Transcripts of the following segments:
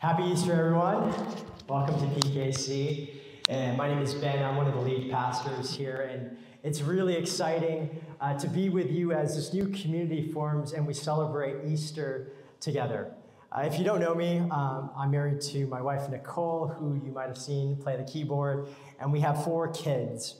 Happy Easter, everyone. Welcome to PKC. And my name is Ben. I'm one of the lead pastors here. And it's really exciting uh, to be with you as this new community forms and we celebrate Easter together. Uh, if you don't know me, um, I'm married to my wife, Nicole, who you might have seen play the keyboard. And we have four kids.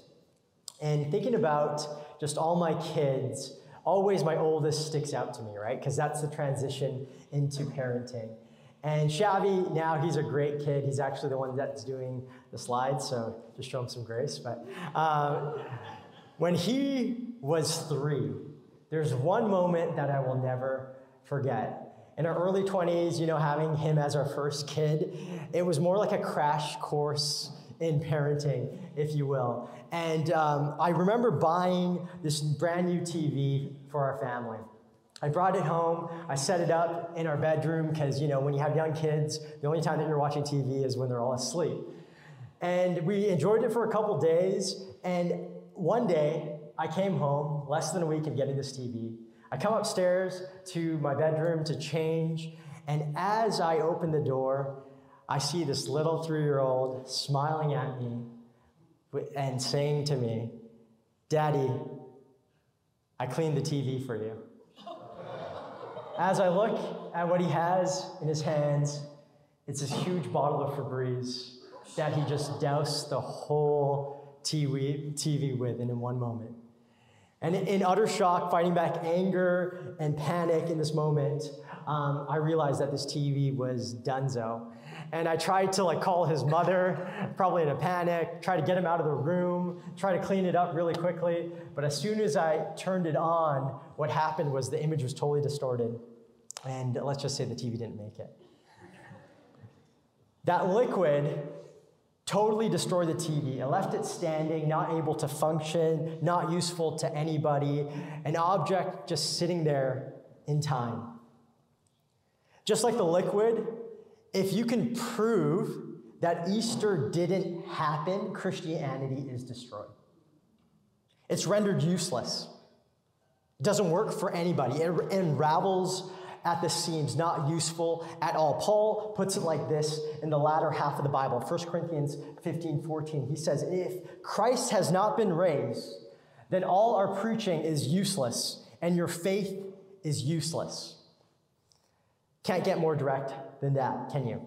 And thinking about just all my kids, always my oldest sticks out to me, right? Because that's the transition into parenting. And Shavi, now he's a great kid. He's actually the one that's doing the slides, so just show him some grace. But uh, when he was three, there's one moment that I will never forget. In our early 20s, you know, having him as our first kid, it was more like a crash course in parenting, if you will. And um, I remember buying this brand new TV for our family. I brought it home. I set it up in our bedroom because, you know, when you have young kids, the only time that you're watching TV is when they're all asleep. And we enjoyed it for a couple days. And one day, I came home, less than a week of getting this TV. I come upstairs to my bedroom to change. And as I open the door, I see this little three year old smiling at me and saying to me, Daddy, I cleaned the TV for you. As I look at what he has in his hands, it's this huge bottle of Febreze that he just doused the whole TV, TV with in one moment. And in utter shock, fighting back anger and panic in this moment, um, I realized that this TV was donezo. And I tried to like call his mother, probably in a panic, try to get him out of the room, try to clean it up really quickly. But as soon as I turned it on, what happened was the image was totally distorted. And let's just say the TV didn't make it. That liquid totally destroyed the TV. It left it standing, not able to function, not useful to anybody, an object just sitting there in time. Just like the liquid, if you can prove that Easter didn't happen, Christianity is destroyed. It's rendered useless. It doesn't work for anybody. It unravels at the seams, not useful at all. Paul puts it like this in the latter half of the Bible, 1 Corinthians 15 14. He says, If Christ has not been raised, then all our preaching is useless, and your faith is useless. Can't get more direct than that, can you?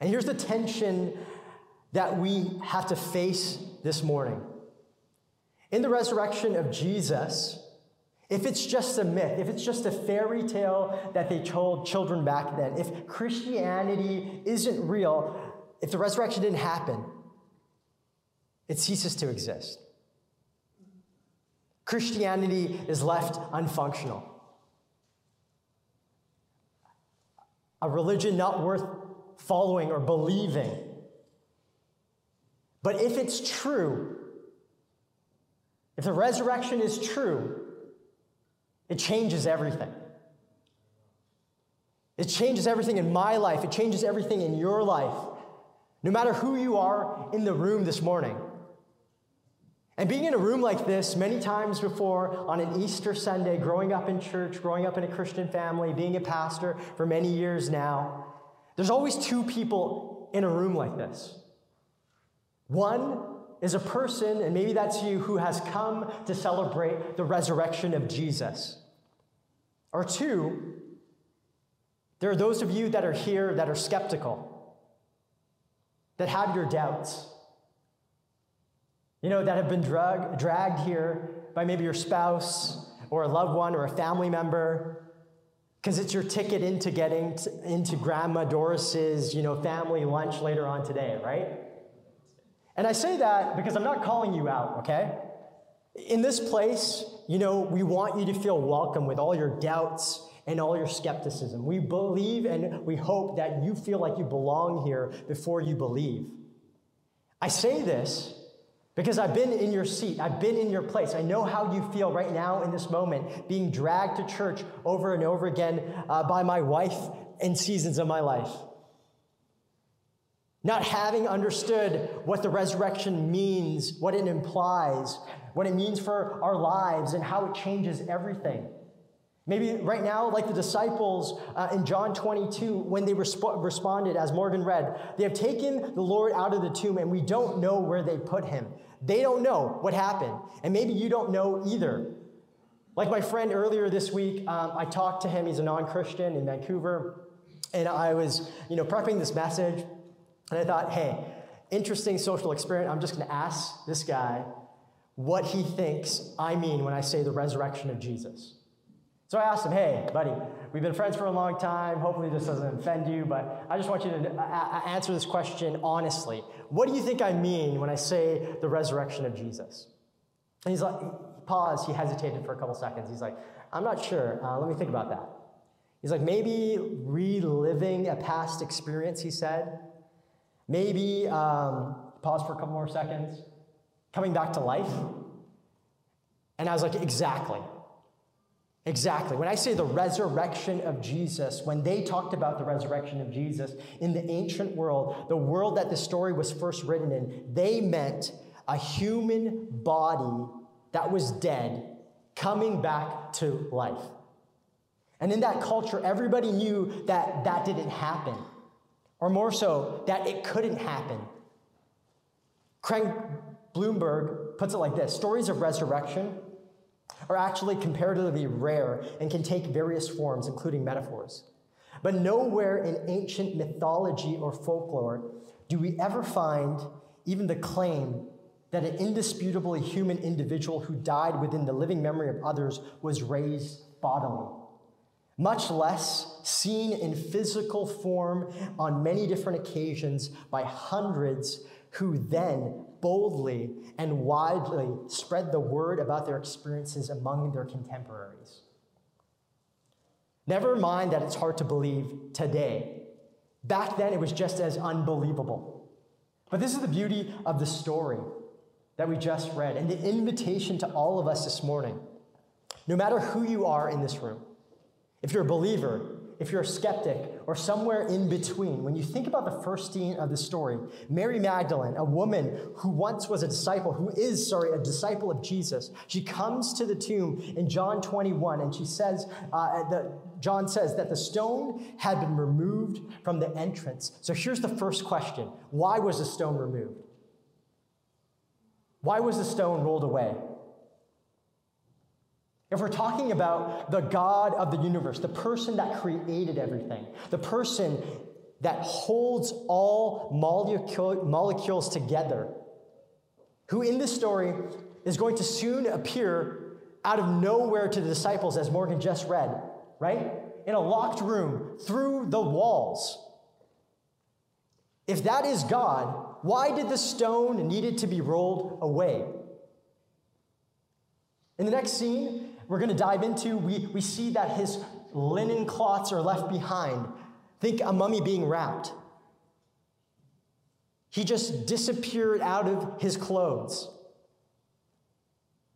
And here's the tension that we have to face this morning. In the resurrection of Jesus, if it's just a myth, if it's just a fairy tale that they told children back then, if Christianity isn't real, if the resurrection didn't happen, it ceases to exist. Christianity is left unfunctional. A religion not worth following or believing. But if it's true, if the resurrection is true, it changes everything. It changes everything in my life. It changes everything in your life. No matter who you are in the room this morning. And being in a room like this many times before on an Easter Sunday, growing up in church, growing up in a Christian family, being a pastor for many years now, there's always two people in a room like this. One is a person, and maybe that's you, who has come to celebrate the resurrection of Jesus. Or two, there are those of you that are here that are skeptical, that have your doubts, you know, that have been drug, dragged here by maybe your spouse or a loved one or a family member. Because it's your ticket into getting to, into grandma doris's you know family lunch later on today right? And i say that because i'm not calling you out okay? In this place you know we want you to feel welcome with all your doubts and all your skepticism. We believe and we hope that you feel like you belong here before you believe. I say this because I've been in your seat, I've been in your place. I know how you feel right now in this moment, being dragged to church over and over again uh, by my wife in seasons of my life. Not having understood what the resurrection means, what it implies, what it means for our lives, and how it changes everything. Maybe right now, like the disciples uh, in John 22, when they resp- responded, as Morgan read, they have taken the Lord out of the tomb and we don't know where they put him. They don't know what happened. And maybe you don't know either. Like my friend earlier this week, um, I talked to him. He's a non Christian in Vancouver. And I was, you know, prepping this message. And I thought, hey, interesting social experiment. I'm just going to ask this guy what he thinks I mean when I say the resurrection of Jesus. So I asked him, hey, buddy, we've been friends for a long time. Hopefully, this doesn't offend you, but I just want you to uh, uh, answer this question honestly. What do you think I mean when I say the resurrection of Jesus? And he's like, pause. He hesitated for a couple seconds. He's like, I'm not sure. Uh, let me think about that. He's like, maybe reliving a past experience, he said. Maybe, um, pause for a couple more seconds, coming back to life. And I was like, exactly. Exactly. When I say the resurrection of Jesus, when they talked about the resurrection of Jesus in the ancient world, the world that the story was first written in, they meant a human body that was dead coming back to life. And in that culture, everybody knew that that didn't happen, or more so, that it couldn't happen. Craig Blomberg puts it like this Stories of resurrection are actually comparatively rare and can take various forms, including metaphors. But nowhere in ancient mythology or folklore do we ever find even the claim that an indisputably human individual who died within the living memory of others was raised bodily, much less seen in physical form on many different occasions by hundreds who then boldly and widely spread the word about their experiences among their contemporaries. Never mind that it's hard to believe today. Back then, it was just as unbelievable. But this is the beauty of the story that we just read and the invitation to all of us this morning. No matter who you are in this room, if you're a believer, if you're a skeptic, or somewhere in between, when you think about the first scene of the story, Mary Magdalene, a woman who once was a disciple, who is, sorry, a disciple of Jesus, she comes to the tomb in John 21 and she says, uh, the, John says that the stone had been removed from the entrance. So here's the first question Why was the stone removed? Why was the stone rolled away? If we're talking about the God of the universe, the person that created everything, the person that holds all molecule, molecules together, who in this story is going to soon appear out of nowhere to the disciples, as Morgan just read, right? In a locked room through the walls. If that is God, why did the stone needed to be rolled away? In the next scene, we're going to dive into, we, we see that his linen cloths are left behind. Think a mummy being wrapped. He just disappeared out of his clothes.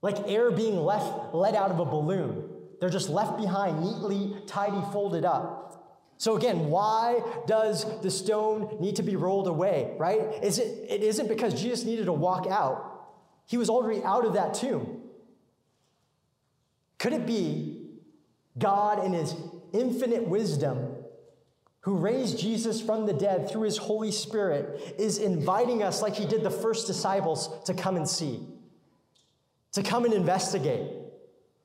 Like air being left, let out of a balloon. They're just left behind, neatly, tidy, folded up. So again, why does the stone need to be rolled away, right? Is it, it isn't because Jesus needed to walk out. He was already out of that tomb. Could it be God, in his infinite wisdom, who raised Jesus from the dead through his Holy Spirit, is inviting us, like he did the first disciples, to come and see, to come and investigate,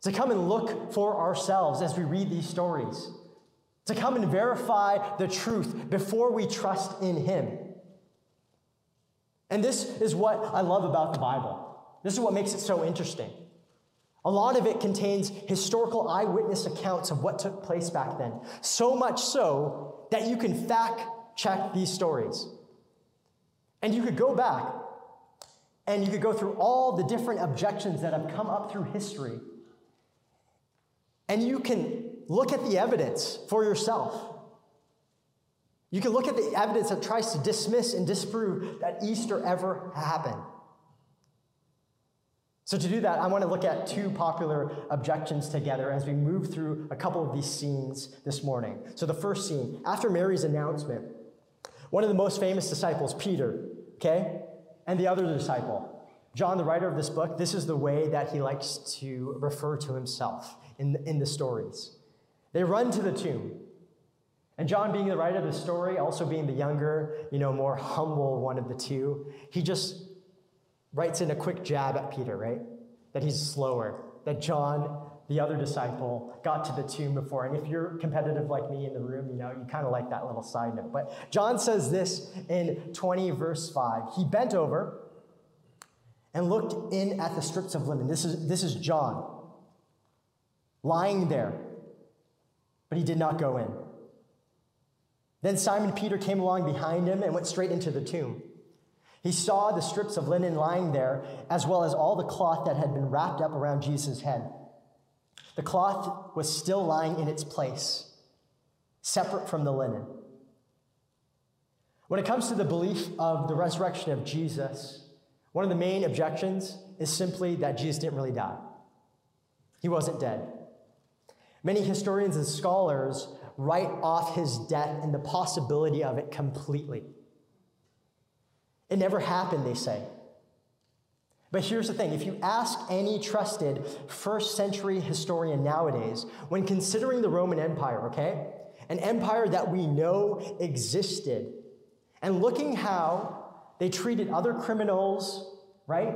to come and look for ourselves as we read these stories, to come and verify the truth before we trust in him. And this is what I love about the Bible. This is what makes it so interesting. A lot of it contains historical eyewitness accounts of what took place back then. So much so that you can fact check these stories. And you could go back and you could go through all the different objections that have come up through history. And you can look at the evidence for yourself. You can look at the evidence that tries to dismiss and disprove that Easter ever happened. So, to do that, I want to look at two popular objections together as we move through a couple of these scenes this morning. So, the first scene, after Mary's announcement, one of the most famous disciples, Peter, okay, and the other disciple, John, the writer of this book, this is the way that he likes to refer to himself in the, in the stories. They run to the tomb. And John, being the writer of the story, also being the younger, you know, more humble one of the two, he just writes in a quick jab at Peter, right? That he's slower, that John, the other disciple, got to the tomb before. And if you're competitive like me in the room, you know, you kind of like that little side note. But John says this in 20, verse 5. He bent over and looked in at the strips of linen. This is, this is John lying there, but he did not go in. Then Simon Peter came along behind him and went straight into the tomb. He saw the strips of linen lying there, as well as all the cloth that had been wrapped up around Jesus' head. The cloth was still lying in its place, separate from the linen. When it comes to the belief of the resurrection of Jesus, one of the main objections is simply that Jesus didn't really die. He wasn't dead. Many historians and scholars write off his death and the possibility of it completely. It never happened, they say. But here's the thing if you ask any trusted first century historian nowadays, when considering the Roman Empire, okay, an empire that we know existed, and looking how they treated other criminals, right,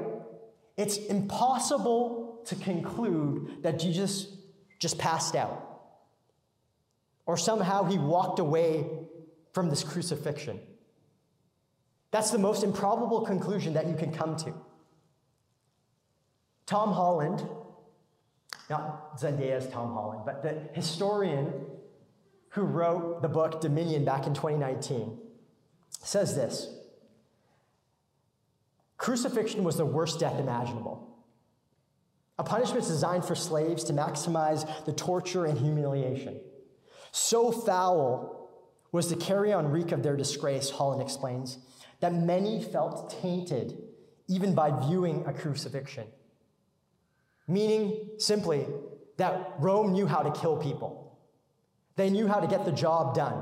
it's impossible to conclude that Jesus just passed out or somehow he walked away from this crucifixion. That's the most improbable conclusion that you can come to. Tom Holland, not Zendaya's Tom Holland, but the historian who wrote the book Dominion back in 2019, says this Crucifixion was the worst death imaginable. A punishment designed for slaves to maximize the torture and humiliation. So foul was the carry on reek of their disgrace, Holland explains, that many felt tainted even by viewing a crucifixion. Meaning simply that Rome knew how to kill people, they knew how to get the job done.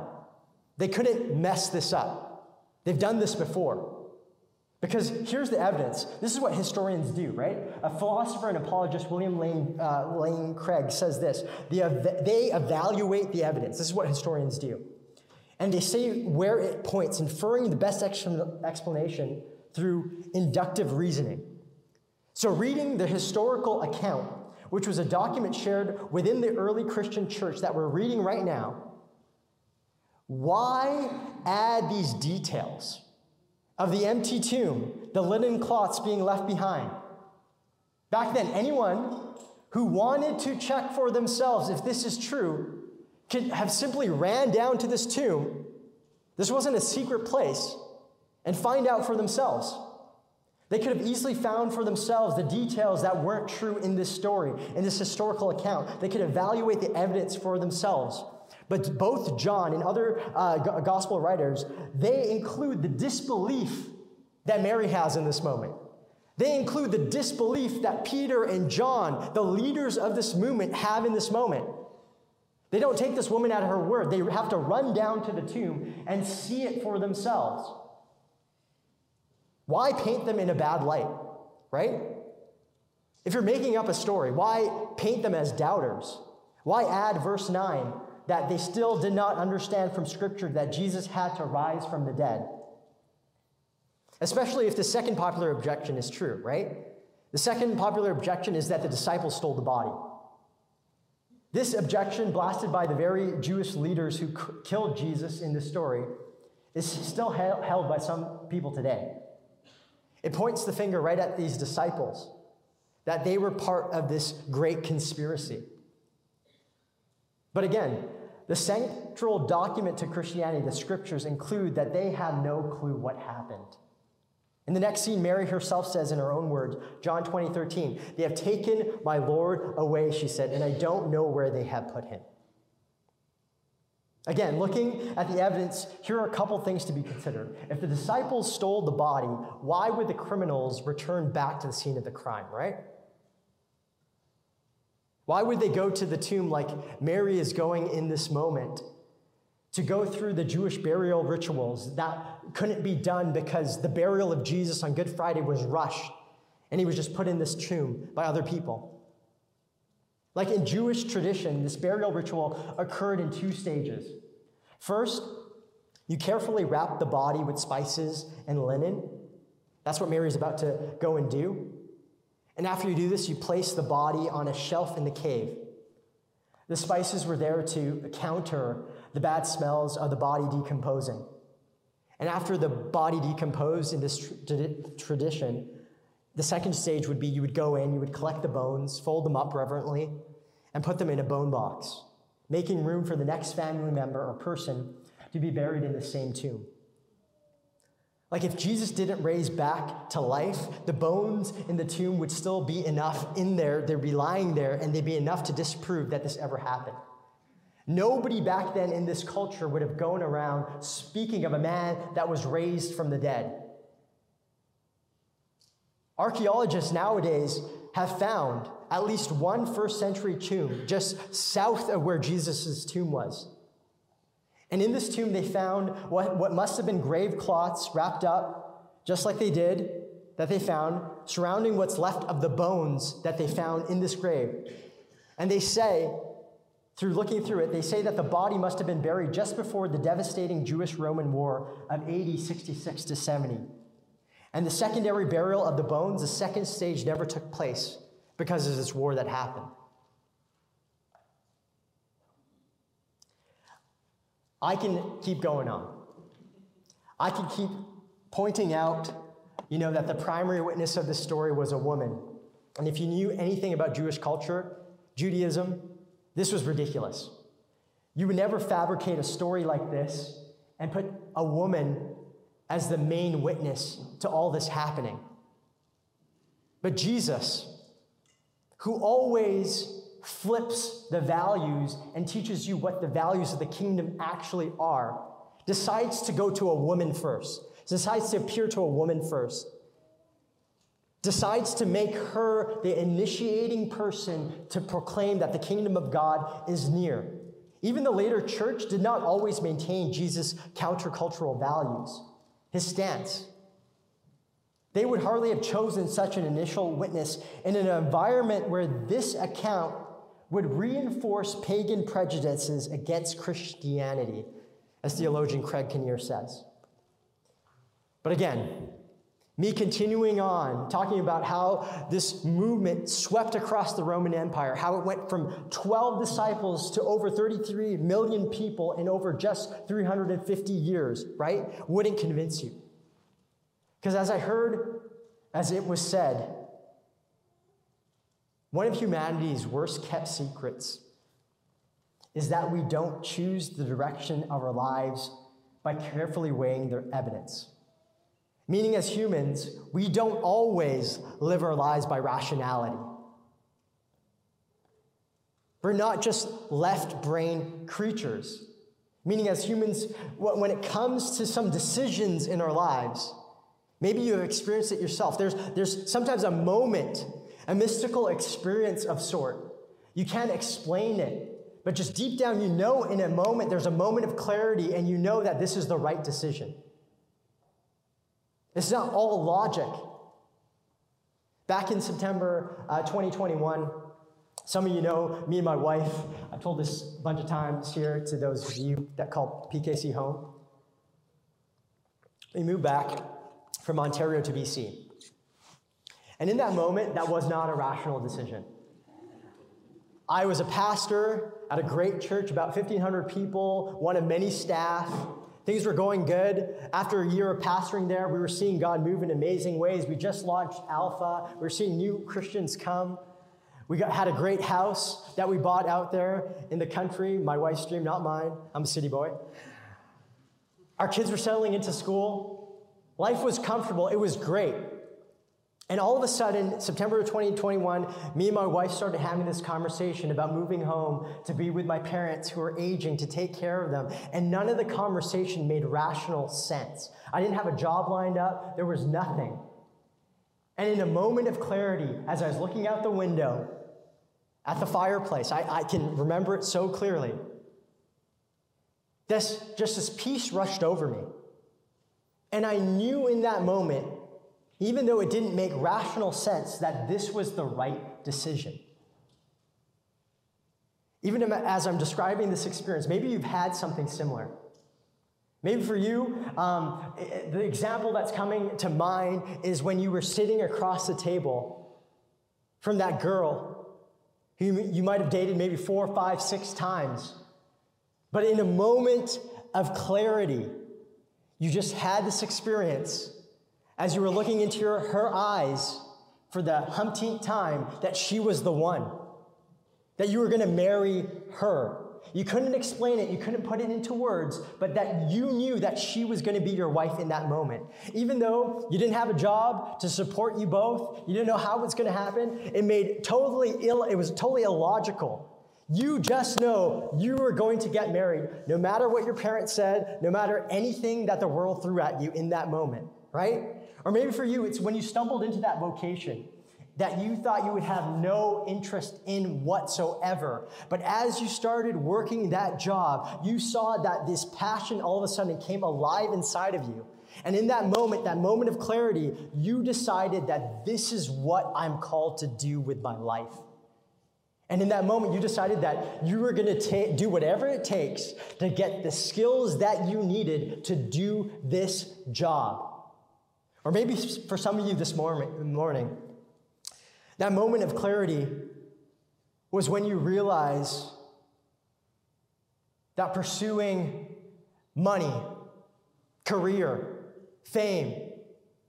They couldn't mess this up. They've done this before. Because here's the evidence. This is what historians do, right? A philosopher and apologist, William Lane, uh, Lane Craig, says this They evaluate the evidence. This is what historians do. And they say where it points, inferring the best explanation through inductive reasoning. So, reading the historical account, which was a document shared within the early Christian church that we're reading right now, why add these details? of the empty tomb, the linen cloths being left behind. Back then, anyone who wanted to check for themselves if this is true could have simply ran down to this tomb. This wasn't a secret place and find out for themselves. They could have easily found for themselves the details that weren't true in this story, in this historical account. They could evaluate the evidence for themselves. But both John and other uh, gospel writers, they include the disbelief that Mary has in this moment. They include the disbelief that Peter and John, the leaders of this movement, have in this moment. They don't take this woman at her word. They have to run down to the tomb and see it for themselves. Why paint them in a bad light, right? If you're making up a story, why paint them as doubters? Why add verse 9 that they still did not understand from Scripture that Jesus had to rise from the dead. Especially if the second popular objection is true, right? The second popular objection is that the disciples stole the body. This objection, blasted by the very Jewish leaders who killed Jesus in this story, is still held by some people today. It points the finger right at these disciples that they were part of this great conspiracy. But again, the central document to Christianity, the scriptures, include that they had no clue what happened. In the next scene, Mary herself says in her own words, John 20, 13, They have taken my Lord away, she said, and I don't know where they have put him. Again, looking at the evidence, here are a couple things to be considered. If the disciples stole the body, why would the criminals return back to the scene of the crime, right? Why would they go to the tomb like Mary is going in this moment? To go through the Jewish burial rituals that couldn't be done because the burial of Jesus on Good Friday was rushed and he was just put in this tomb by other people. Like in Jewish tradition, this burial ritual occurred in two stages. First, you carefully wrap the body with spices and linen. That's what Mary is about to go and do. And after you do this, you place the body on a shelf in the cave. The spices were there to counter the bad smells of the body decomposing. And after the body decomposed in this tradition, the second stage would be you would go in, you would collect the bones, fold them up reverently, and put them in a bone box, making room for the next family member or person to be buried in the same tomb. Like if Jesus didn't raise back to life, the bones in the tomb would still be enough in there, they'd be lying there, and they'd be enough to disprove that this ever happened. Nobody back then in this culture would have gone around speaking of a man that was raised from the dead. Archaeologists nowadays have found at least one first century tomb just south of where Jesus' tomb was. And in this tomb, they found what, what must have been grave cloths wrapped up, just like they did, that they found, surrounding what's left of the bones that they found in this grave. And they say, through looking through it, they say that the body must have been buried just before the devastating Jewish Roman War of AD 66 to 70. And the secondary burial of the bones, the second stage, never took place because of this war that happened. I can keep going on. I can keep pointing out, you know, that the primary witness of this story was a woman. And if you knew anything about Jewish culture, Judaism, this was ridiculous. You would never fabricate a story like this and put a woman as the main witness to all this happening. But Jesus, who always flips the values and teaches you what the values of the kingdom actually are, decides to go to a woman first, decides to appear to a woman first, decides to make her the initiating person to proclaim that the kingdom of God is near. Even the later church did not always maintain Jesus' countercultural values his stance. They would hardly have chosen such an initial witness in an environment where this account would reinforce pagan prejudices against Christianity, as theologian Craig Keener says. But again, me continuing on, talking about how this movement swept across the Roman Empire, how it went from 12 disciples to over 33 million people in over just 350 years, right? Wouldn't convince you. Because as I heard, as it was said, one of humanity's worst kept secrets is that we don't choose the direction of our lives by carefully weighing their evidence. Meaning, as humans, we don't always live our lives by rationality. We're not just left brain creatures. Meaning, as humans, when it comes to some decisions in our lives, maybe you have experienced it yourself. There's, there's sometimes a moment, a mystical experience of sort. You can't explain it, but just deep down, you know in a moment, there's a moment of clarity, and you know that this is the right decision. It's not all logic. Back in September uh, 2021, some of you know me and my wife. I've told this a bunch of times here to those of you that call PKC home. We moved back from Ontario to BC. And in that moment, that was not a rational decision. I was a pastor at a great church, about 1,500 people, one of many staff. Things were going good. After a year of pastoring there, we were seeing God move in amazing ways. We just launched Alpha. We were seeing new Christians come. We got, had a great house that we bought out there in the country. My wife's dream, not mine. I'm a city boy. Our kids were settling into school. Life was comfortable. It was great. And all of a sudden, September of 2021, me and my wife started having this conversation about moving home to be with my parents who are aging, to take care of them. And none of the conversation made rational sense. I didn't have a job lined up, there was nothing. And in a moment of clarity, as I was looking out the window at the fireplace, I, I can remember it so clearly. This, just this peace rushed over me. And I knew in that moment even though it didn't make rational sense that this was the right decision. Even as I'm describing this experience, maybe you've had something similar. Maybe for you, um, the example that's coming to mind is when you were sitting across the table from that girl who you might have dated maybe four, five, six times. But in a moment of clarity, you just had this experience as you were looking into your, her eyes for the umpteenth time that she was the one, that you were going to marry her. You couldn't explain it, you couldn't put it into words, but that you knew that she was going to be your wife in that moment. Even though you didn't have a job to support you both, you didn't know how it was going to happen, it made totally ill, it was totally illogical. You just know you were going to get married no matter what your parents said, no matter anything that the world threw at you in that moment, right? Or maybe for you, it's when you stumbled into that vocation that you thought you would have no interest in whatsoever. But as you started working that job, you saw that this passion all of a sudden came alive inside of you. And in that moment, that moment of clarity, you decided that this is what I'm called to do with my life. And in that moment, you decided that you were going to do whatever it takes to get the skills that you needed to do this job. Or maybe for some of you this morning, that moment of clarity was when you realize that pursuing money, career, fame,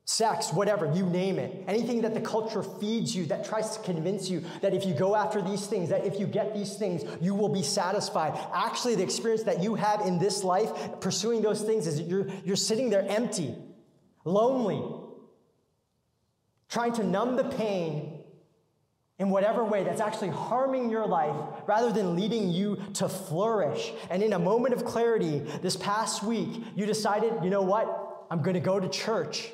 sex, whatever, you name it, anything that the culture feeds you that tries to convince you that if you go after these things, that if you get these things, you will be satisfied. Actually, the experience that you have in this life pursuing those things is you're, you're sitting there empty, lonely, trying to numb the pain in whatever way that's actually harming your life rather than leading you to flourish. And in a moment of clarity this past week, you decided, you know what? I'm going to go to church.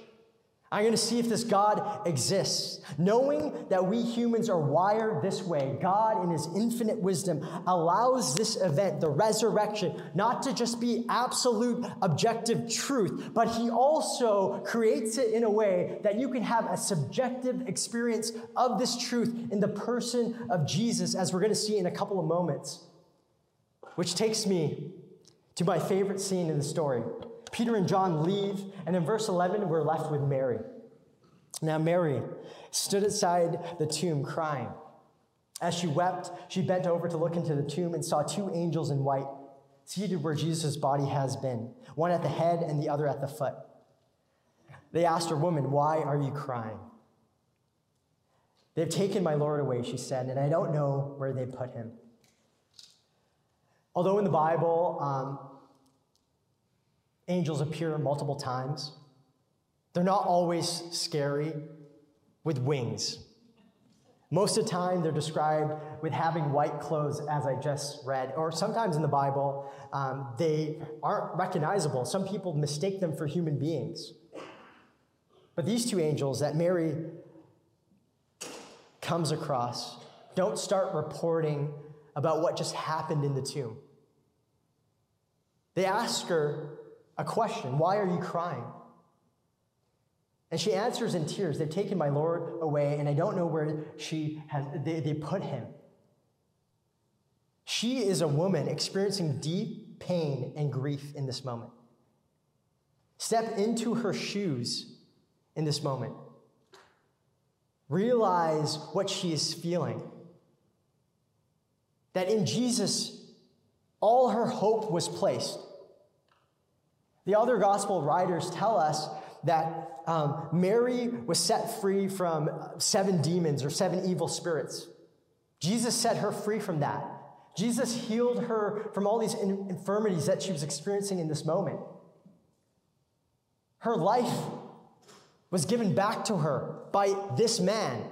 I'm going to see if this God exists. Knowing that we humans are wired this way, God, in His infinite wisdom, allows this event, the resurrection, not to just be absolute objective truth, but He also creates it in a way that you can have a subjective experience of this truth in the person of Jesus, as we're going to see in a couple of moments. Which takes me to my favorite scene in the story. Peter and John leave, and in verse 11, we're left with Mary. Now, Mary stood outside the tomb crying. As she wept, she bent over to look into the tomb and saw two angels in white seated where Jesus' body has been, one at the head and the other at the foot. They asked her, Woman, why are you crying? They've taken my Lord away, she said, and I don't know where they put him. Although in the Bible, um, angels appear multiple times. They're not always scary with wings. Most of the time, they're described with having white clothes, as I just read, or sometimes in the Bible, um, they aren't recognizable. Some people mistake them for human beings. But these two angels that Mary comes across don't start reporting about what just happened in the tomb. They ask her, a question Why are you crying? And she answers in tears, They've taken my Lord away, and I don't know where she has, they, they put him. She is a woman experiencing deep pain and grief in this moment. Step into her shoes in this moment. Realize what she is feeling. That in Jesus, all her hope was placed. The other gospel writers tell us that um, Mary was set free from seven demons or seven evil spirits. Jesus set her free from that. Jesus healed her from all these infirmities that she was experiencing in this moment. Her life was given back to her by this man.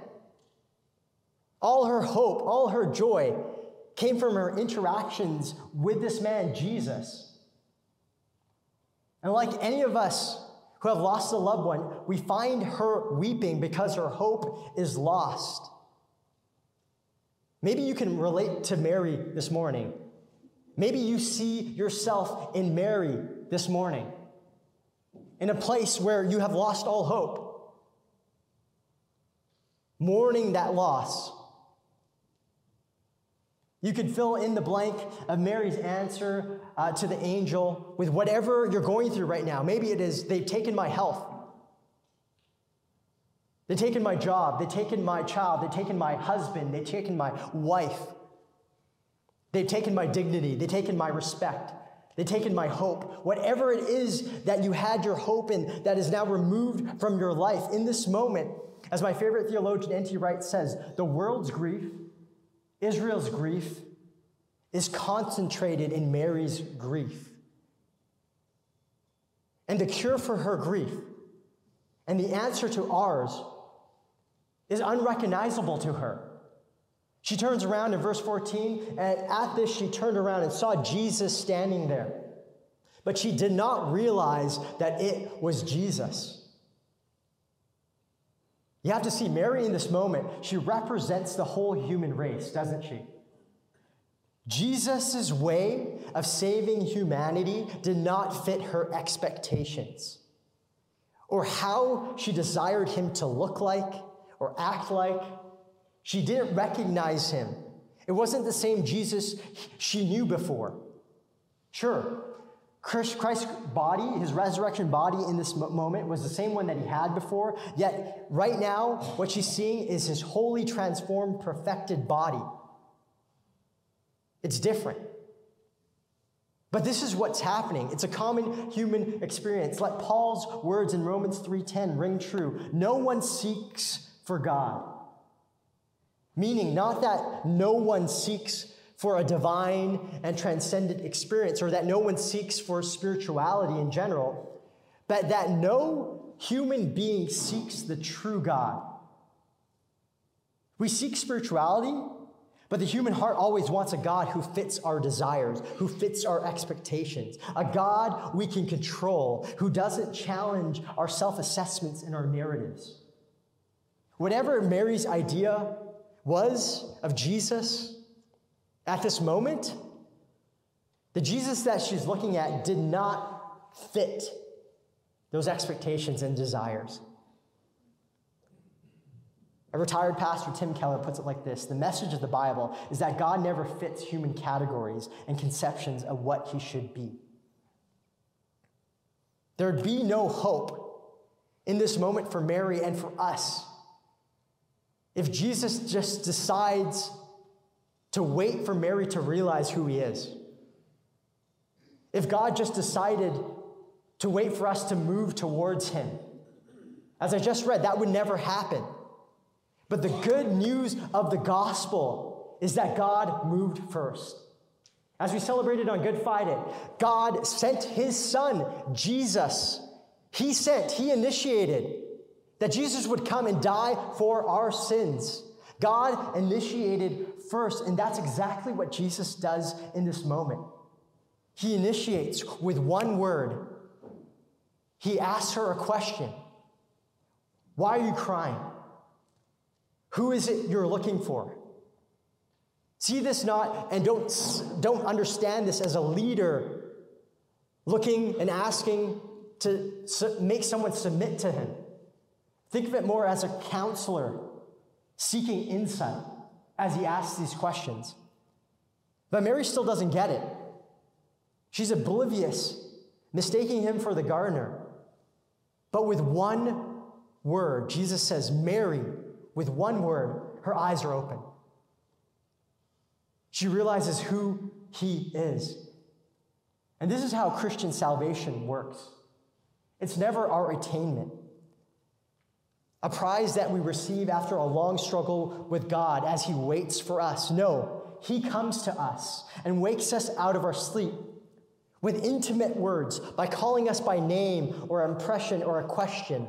All her hope, all her joy came from her interactions with this man, Jesus. And like any of us who have lost a loved one, we find her weeping because her hope is lost. Maybe you can relate to Mary this morning. Maybe you see yourself in Mary this morning, in a place where you have lost all hope, mourning that loss. You could fill in the blank of Mary's answer uh, to the angel with whatever you're going through right now. Maybe it is they've taken my health, they've taken my job, they've taken my child, they've taken my husband, they've taken my wife, they've taken my dignity, they've taken my respect. They've taken my hope. Whatever it is that you had your hope in that is now removed from your life in this moment, as my favorite theologian N.T. Wright says, the world's grief Israel's grief is concentrated in Mary's grief. And the cure for her grief and the answer to ours is unrecognizable to her. She turns around in verse 14, and at this she turned around and saw Jesus standing there. But she did not realize that it was Jesus. You have to see Mary in this moment, she represents the whole human race, doesn't she? Jesus' way of saving humanity did not fit her expectations or how she desired him to look like or act like. She didn't recognize him. It wasn't the same Jesus she knew before. Sure, Christ's body, his resurrection body in this moment was the same one that he had before. Yet, right now, what she's seeing is his wholly transformed, perfected body. It's different. But this is what's happening. It's a common human experience. Let Paul's words in Romans 3:10 ring true. No one seeks for God. Meaning not that no one seeks for a divine and transcendent experience, or that no one seeks for spirituality in general, but that no human being seeks the true God. We seek spirituality, but the human heart always wants a God who fits our desires, who fits our expectations, a God we can control, who doesn't challenge our self assessments and our narratives. Whatever Mary's idea was of Jesus, at this moment, the Jesus that she's looking at did not fit those expectations and desires. A retired pastor, Tim Keller, puts it like this The message of the Bible is that God never fits human categories and conceptions of what he should be. There'd be no hope in this moment for Mary and for us if Jesus just decides to wait for Mary to realize who he is. If God just decided to wait for us to move towards him, as I just read, that would never happen. But the good news of the gospel is that God moved first. As we celebrated on Good Friday, God sent his son, Jesus. He sent, he initiated that Jesus would come and die for our sins. God initiated first, and that's exactly what Jesus does in this moment. He initiates with one word. He asks her a question Why are you crying? Who is it you're looking for? See this not, and don't, don't understand this as a leader looking and asking to make someone submit to him. Think of it more as a counselor seeking insight as he asks these questions. But Mary still doesn't get it. She's oblivious, mistaking him for the gardener. But with one word, Jesus says, Mary, with one word, her eyes are open. She realizes who he is. And this is how Christian salvation works it's never our attainment, a prize that we receive after a long struggle with God as He waits for us. No, He comes to us and wakes us out of our sleep with intimate words by calling us by name or impression or a question,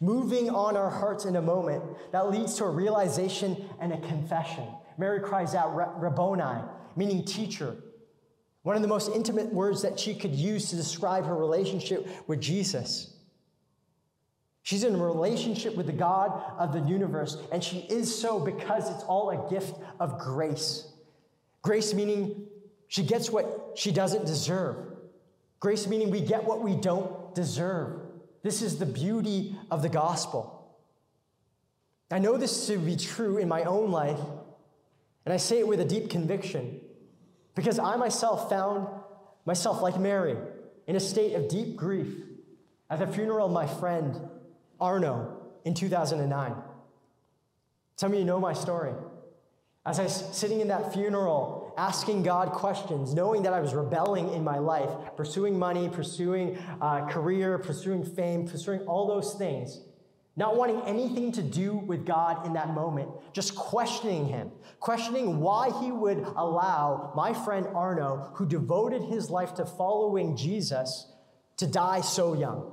moving on our hearts in a moment that leads to a realization and a confession. Mary cries out, Rabboni, meaning teacher. One of the most intimate words that she could use to describe her relationship with Jesus. She's in a relationship with the God of the universe, and she is so because it's all a gift of grace. Grace meaning she gets what she doesn't deserve. Grace meaning we get what we don't deserve. This is the beauty of the gospel. I know this to be true in my own life, And I say it with a deep conviction because I myself found myself, like Mary, in a state of deep grief at the funeral of my friend Arno in 2009. Some of you know my story. As I was sitting in that funeral, asking God questions, knowing that I was rebelling in my life, pursuing money, pursuing uh, career, pursuing fame, pursuing all those things, not wanting anything to do with God in that moment, just questioning Him, questioning why He would allow my friend Arno, who devoted his life to following Jesus, to die so young.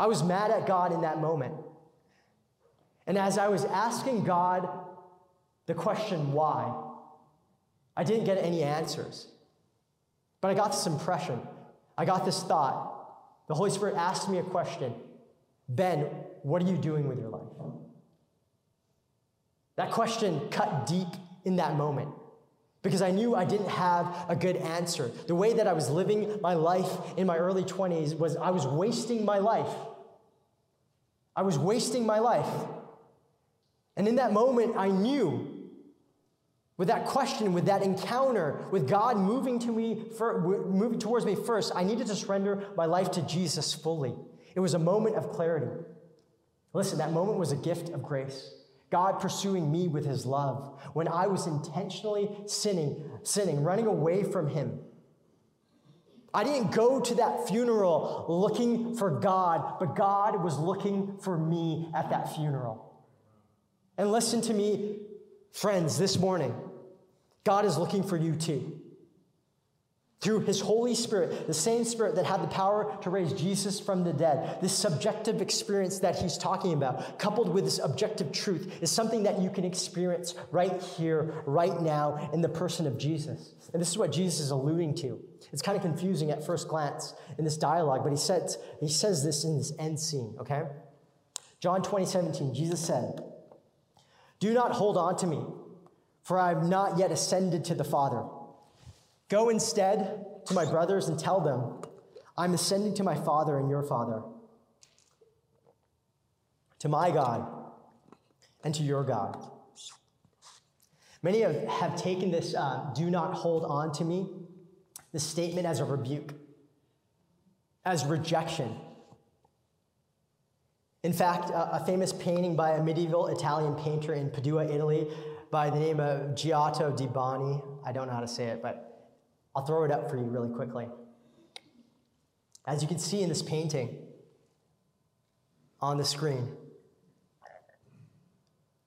I was mad at God in that moment. And as I was asking God the question why, I didn't get any answers. But I got this impression. I got this thought. The Holy Spirit asked me a question Ben, what are you doing with your life? That question cut deep in that moment because I knew I didn't have a good answer. The way that I was living my life in my early 20s was I was wasting my life. I was wasting my life. And in that moment, I knew with that question, with that encounter, with God moving to me, for, moving towards me first, I needed to surrender my life to Jesus fully. It was a moment of clarity. Listen, that moment was a gift of grace. God pursuing me with his love when I was intentionally sinning, sinning, running away from him. I didn't go to that funeral looking for God, but God was looking for me at that funeral. And listen to me, friends, this morning. God is looking for you too through his Holy Spirit, the same Spirit that had the power to raise Jesus from the dead. This subjective experience that he's talking about, coupled with this objective truth, is something that you can experience right here, right now, in the person of Jesus. And this is what Jesus is alluding to. It's kind of confusing at first glance in this dialogue, but he says, he says this in this end scene, okay? John 20, 17, Jesus said, Do not hold on to me, for I have not yet ascended to the Father. Go instead to my brothers and tell them, I'm ascending to my Father and your Father, to my God and to your God. Many have, have taken this uh, do not hold on to me, this statement as a rebuke, as rejection. In fact, a, a famous painting by a medieval Italian painter in Padua, Italy, by the name of Giotto di Boni, I don't know how to say it, but I'll throw it up for you really quickly. As you can see in this painting on the screen,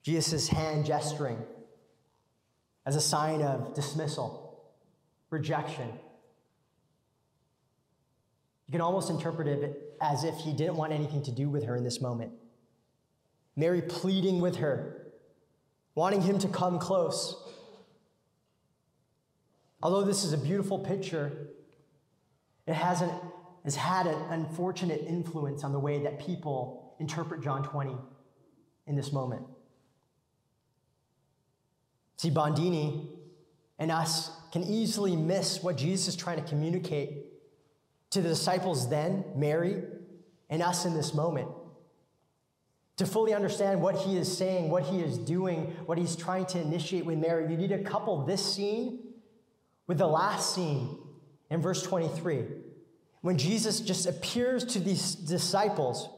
Jesus' hand gesturing as a sign of dismissal, rejection. You can almost interpret it as if he didn't want anything to do with her in this moment. Mary pleading with her, wanting him to come close. Although this is a beautiful picture, it has, an, has had an unfortunate influence on the way that people interpret John 20 in this moment. See, Bondini and us can easily miss what Jesus is trying to communicate to the disciples then, Mary, and us in this moment. To fully understand what he is saying, what he is doing, what he's trying to initiate with Mary, you need to couple this scene with the last scene in verse 23, when Jesus just appears to these disciples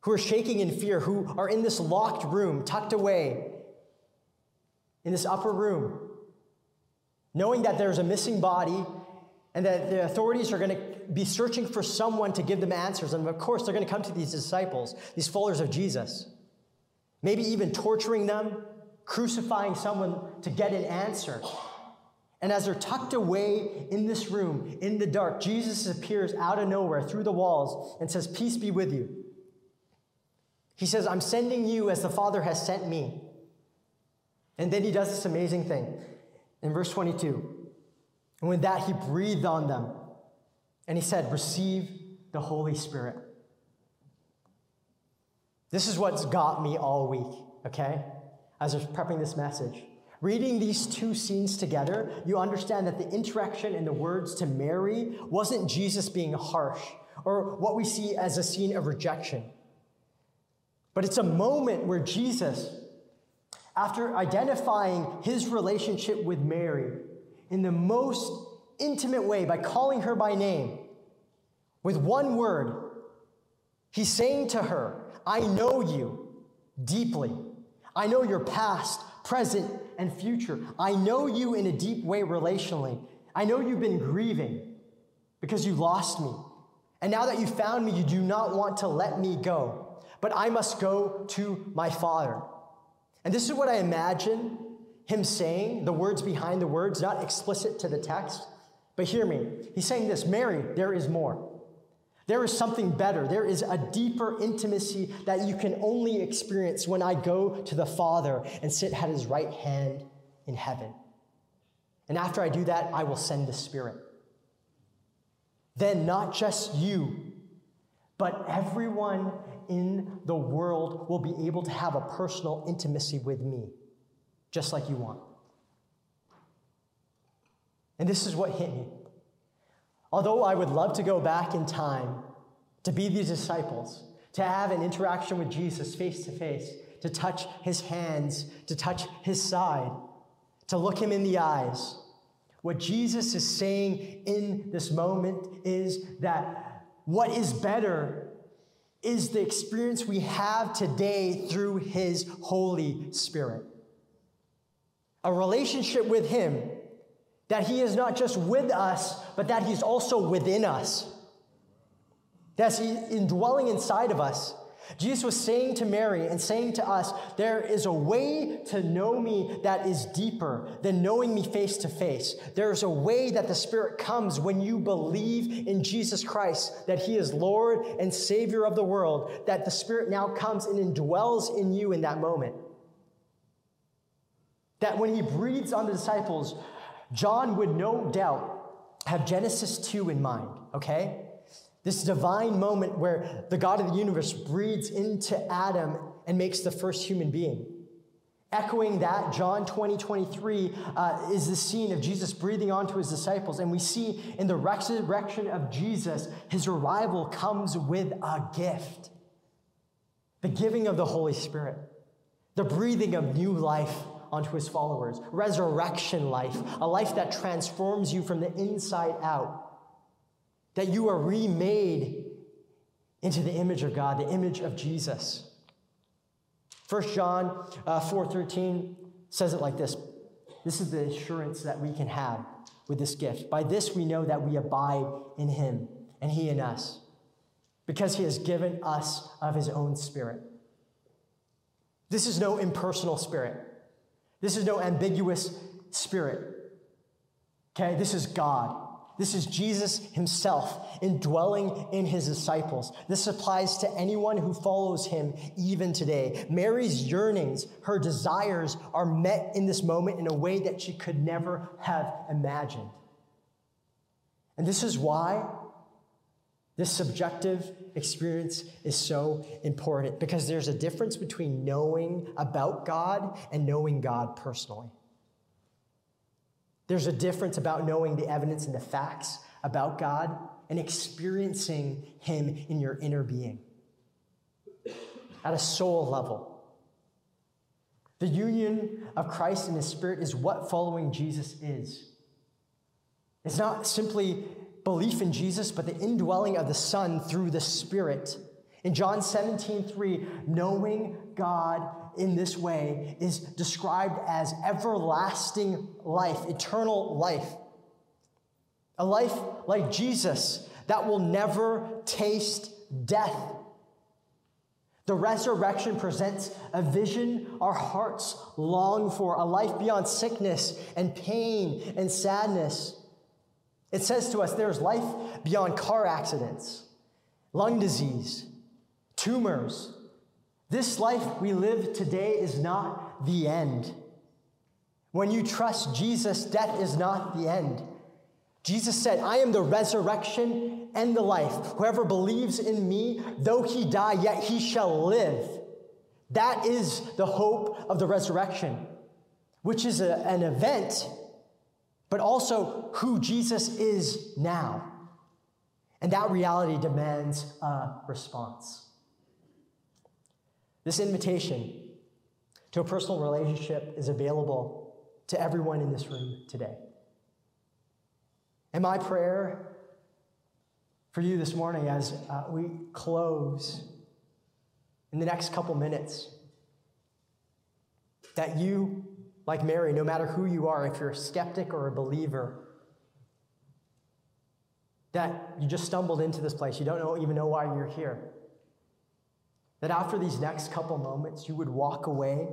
who are shaking in fear, who are in this locked room, tucked away in this upper room, knowing that there's a missing body and that the authorities are going to be searching for someone to give them answers. And of course, they're going to come to these disciples, these followers of Jesus, maybe even torturing them, crucifying someone to get an answer. And as they're tucked away in this room, in the dark, Jesus appears out of nowhere through the walls and says, Peace be with you. He says, I'm sending you as the Father has sent me. And then he does this amazing thing in verse 22. And with that, he breathed on them and he said, Receive the Holy Spirit. This is what's got me all week, okay? As I was prepping this message. Reading these two scenes together, you understand that the interaction in the words to Mary wasn't Jesus being harsh or what we see as a scene of rejection. But it's a moment where Jesus, after identifying his relationship with Mary in the most intimate way by calling her by name, with one word, he's saying to her, I know you deeply. I know your past, present, and future. I know you in a deep way relationally. I know you've been grieving because you lost me. And now that you found me, you do not want to let me go. But I must go to my Father. And this is what I imagine him saying, the words behind the words, not explicit to the text. But hear me. He's saying this Mary, there is more. There is something better. There is a deeper intimacy that you can only experience when I go to the Father and sit at his right hand in heaven. And after I do that, I will send the Spirit. Then, not just you, but everyone in the world will be able to have a personal intimacy with me, just like you want. And this is what hit me. Although I would love to go back in time to be these disciples, to have an interaction with Jesus face to face, to touch his hands, to touch his side, to look him in the eyes. What Jesus is saying in this moment is that what is better is the experience we have today through his Holy Spirit. A relationship with him that He is not just with us, but that He's also within us. That's indwelling inside of us. Jesus was saying to Mary and saying to us, There is a way to know me that is deeper than knowing me face to face. There's a way that the Spirit comes when you believe in Jesus Christ, that He is Lord and Savior of the world, that the Spirit now comes and indwells in you in that moment. That when He breathes on the disciples, John would no doubt have Genesis 2 in mind, okay? This divine moment where the God of the universe breathes into Adam and makes the first human being. Echoing that, John 20, 23 uh, is the scene of Jesus breathing onto his disciples. And we see in the resurrection of Jesus, his arrival comes with a gift the giving of the Holy Spirit, the breathing of new life onto his followers. Resurrection life, a life that transforms you from the inside out. That you are remade into the image of God, the image of Jesus. 1 John uh, 4:13 says it like this. This is the assurance that we can have with this gift. By this we know that we abide in him and he in us, because he has given us of his own spirit. This is no impersonal spirit. This is no ambiguous spirit. Okay, this is God. This is Jesus himself indwelling in his disciples. This applies to anyone who follows him even today. Mary's yearnings, her desires are met in this moment in a way that she could never have imagined. And this is why this subjective experience is so important because there's a difference between knowing about God and knowing God personally. There's a difference about knowing the evidence and the facts about God and experiencing Him in your inner being at a soul level. The union of Christ and His Spirit is what following Jesus is. It's not simply belief in Jesus, but the indwelling of the Son through the Spirit. In John 17, 3, knowing God in this way is described as everlasting life, eternal life. A life like Jesus that will never taste death. The resurrection presents a vision our hearts long for, a life beyond sickness and pain and sadness. It says to us there's life beyond car accidents, lung disease, tumors. This life we live today is not the end. When you trust Jesus, death is not the end. Jesus said, I am the resurrection and the life. Whoever believes in me, though he die, yet he shall live. That is the hope of the resurrection, which is a, an event but also who Jesus is now. And that reality demands a response. This invitation to a personal relationship is available to everyone in this room today. And my prayer for you this morning as uh, we close in the next couple minutes that you, like Mary, no matter who you are, if you're a skeptic or a believer, that you just stumbled into this place, you don't know, even know why you're here. That after these next couple moments, you would walk away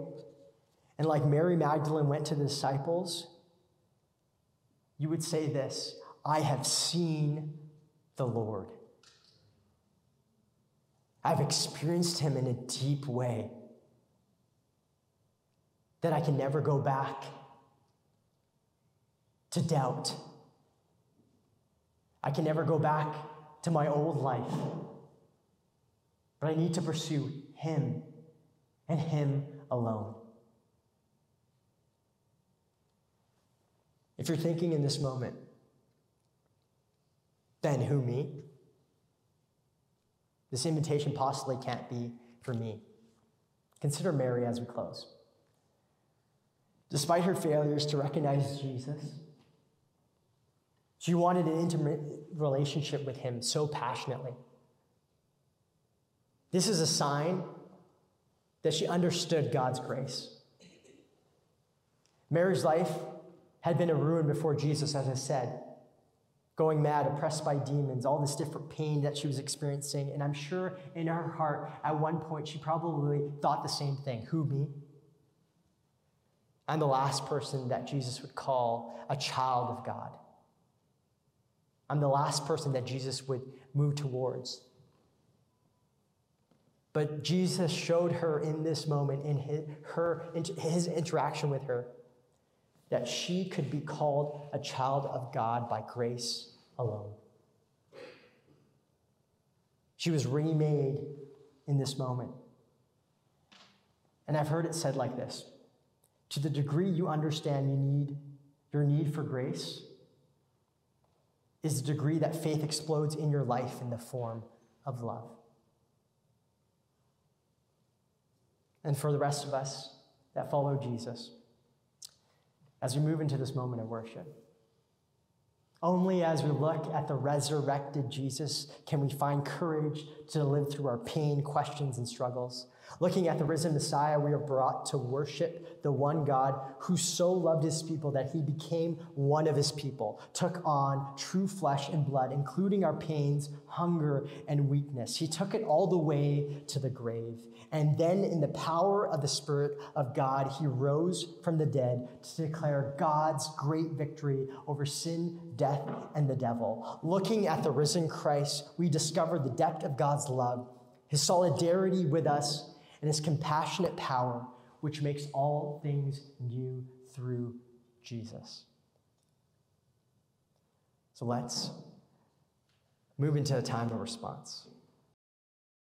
and, like Mary Magdalene went to the disciples, you would say this I have seen the Lord. I've experienced him in a deep way that I can never go back to doubt. I can never go back to my old life. But I need to pursue him and him alone. If you're thinking in this moment, then who me? This invitation possibly can't be for me. Consider Mary as we close. Despite her failures to recognize Jesus, she wanted an intimate relationship with him so passionately. This is a sign that she understood God's grace. Mary's life had been a ruin before Jesus, as I said going mad, oppressed by demons, all this different pain that she was experiencing. And I'm sure in her heart, at one point, she probably thought the same thing Who, me? I'm the last person that Jesus would call a child of God. I'm the last person that Jesus would move towards. But Jesus showed her in this moment, in his, her, his interaction with her, that she could be called a child of God by grace alone. She was remade in this moment. And I've heard it said like this To the degree you understand you need your need for grace, is the degree that faith explodes in your life in the form of love. And for the rest of us that follow Jesus, as we move into this moment of worship. Only as we look at the resurrected Jesus can we find courage to live through our pain, questions, and struggles. Looking at the risen Messiah, we are brought to worship the one God who so loved his people that he became one of his people, took on true flesh and blood, including our pains, hunger, and weakness. He took it all the way to the grave. And then, in the power of the Spirit of God, he rose from the dead to declare God's great victory over sin, death, and the devil. Looking at the risen Christ, we discover the depth of God's love, his solidarity with us, and his compassionate power, which makes all things new through Jesus. So let's move into a time of response.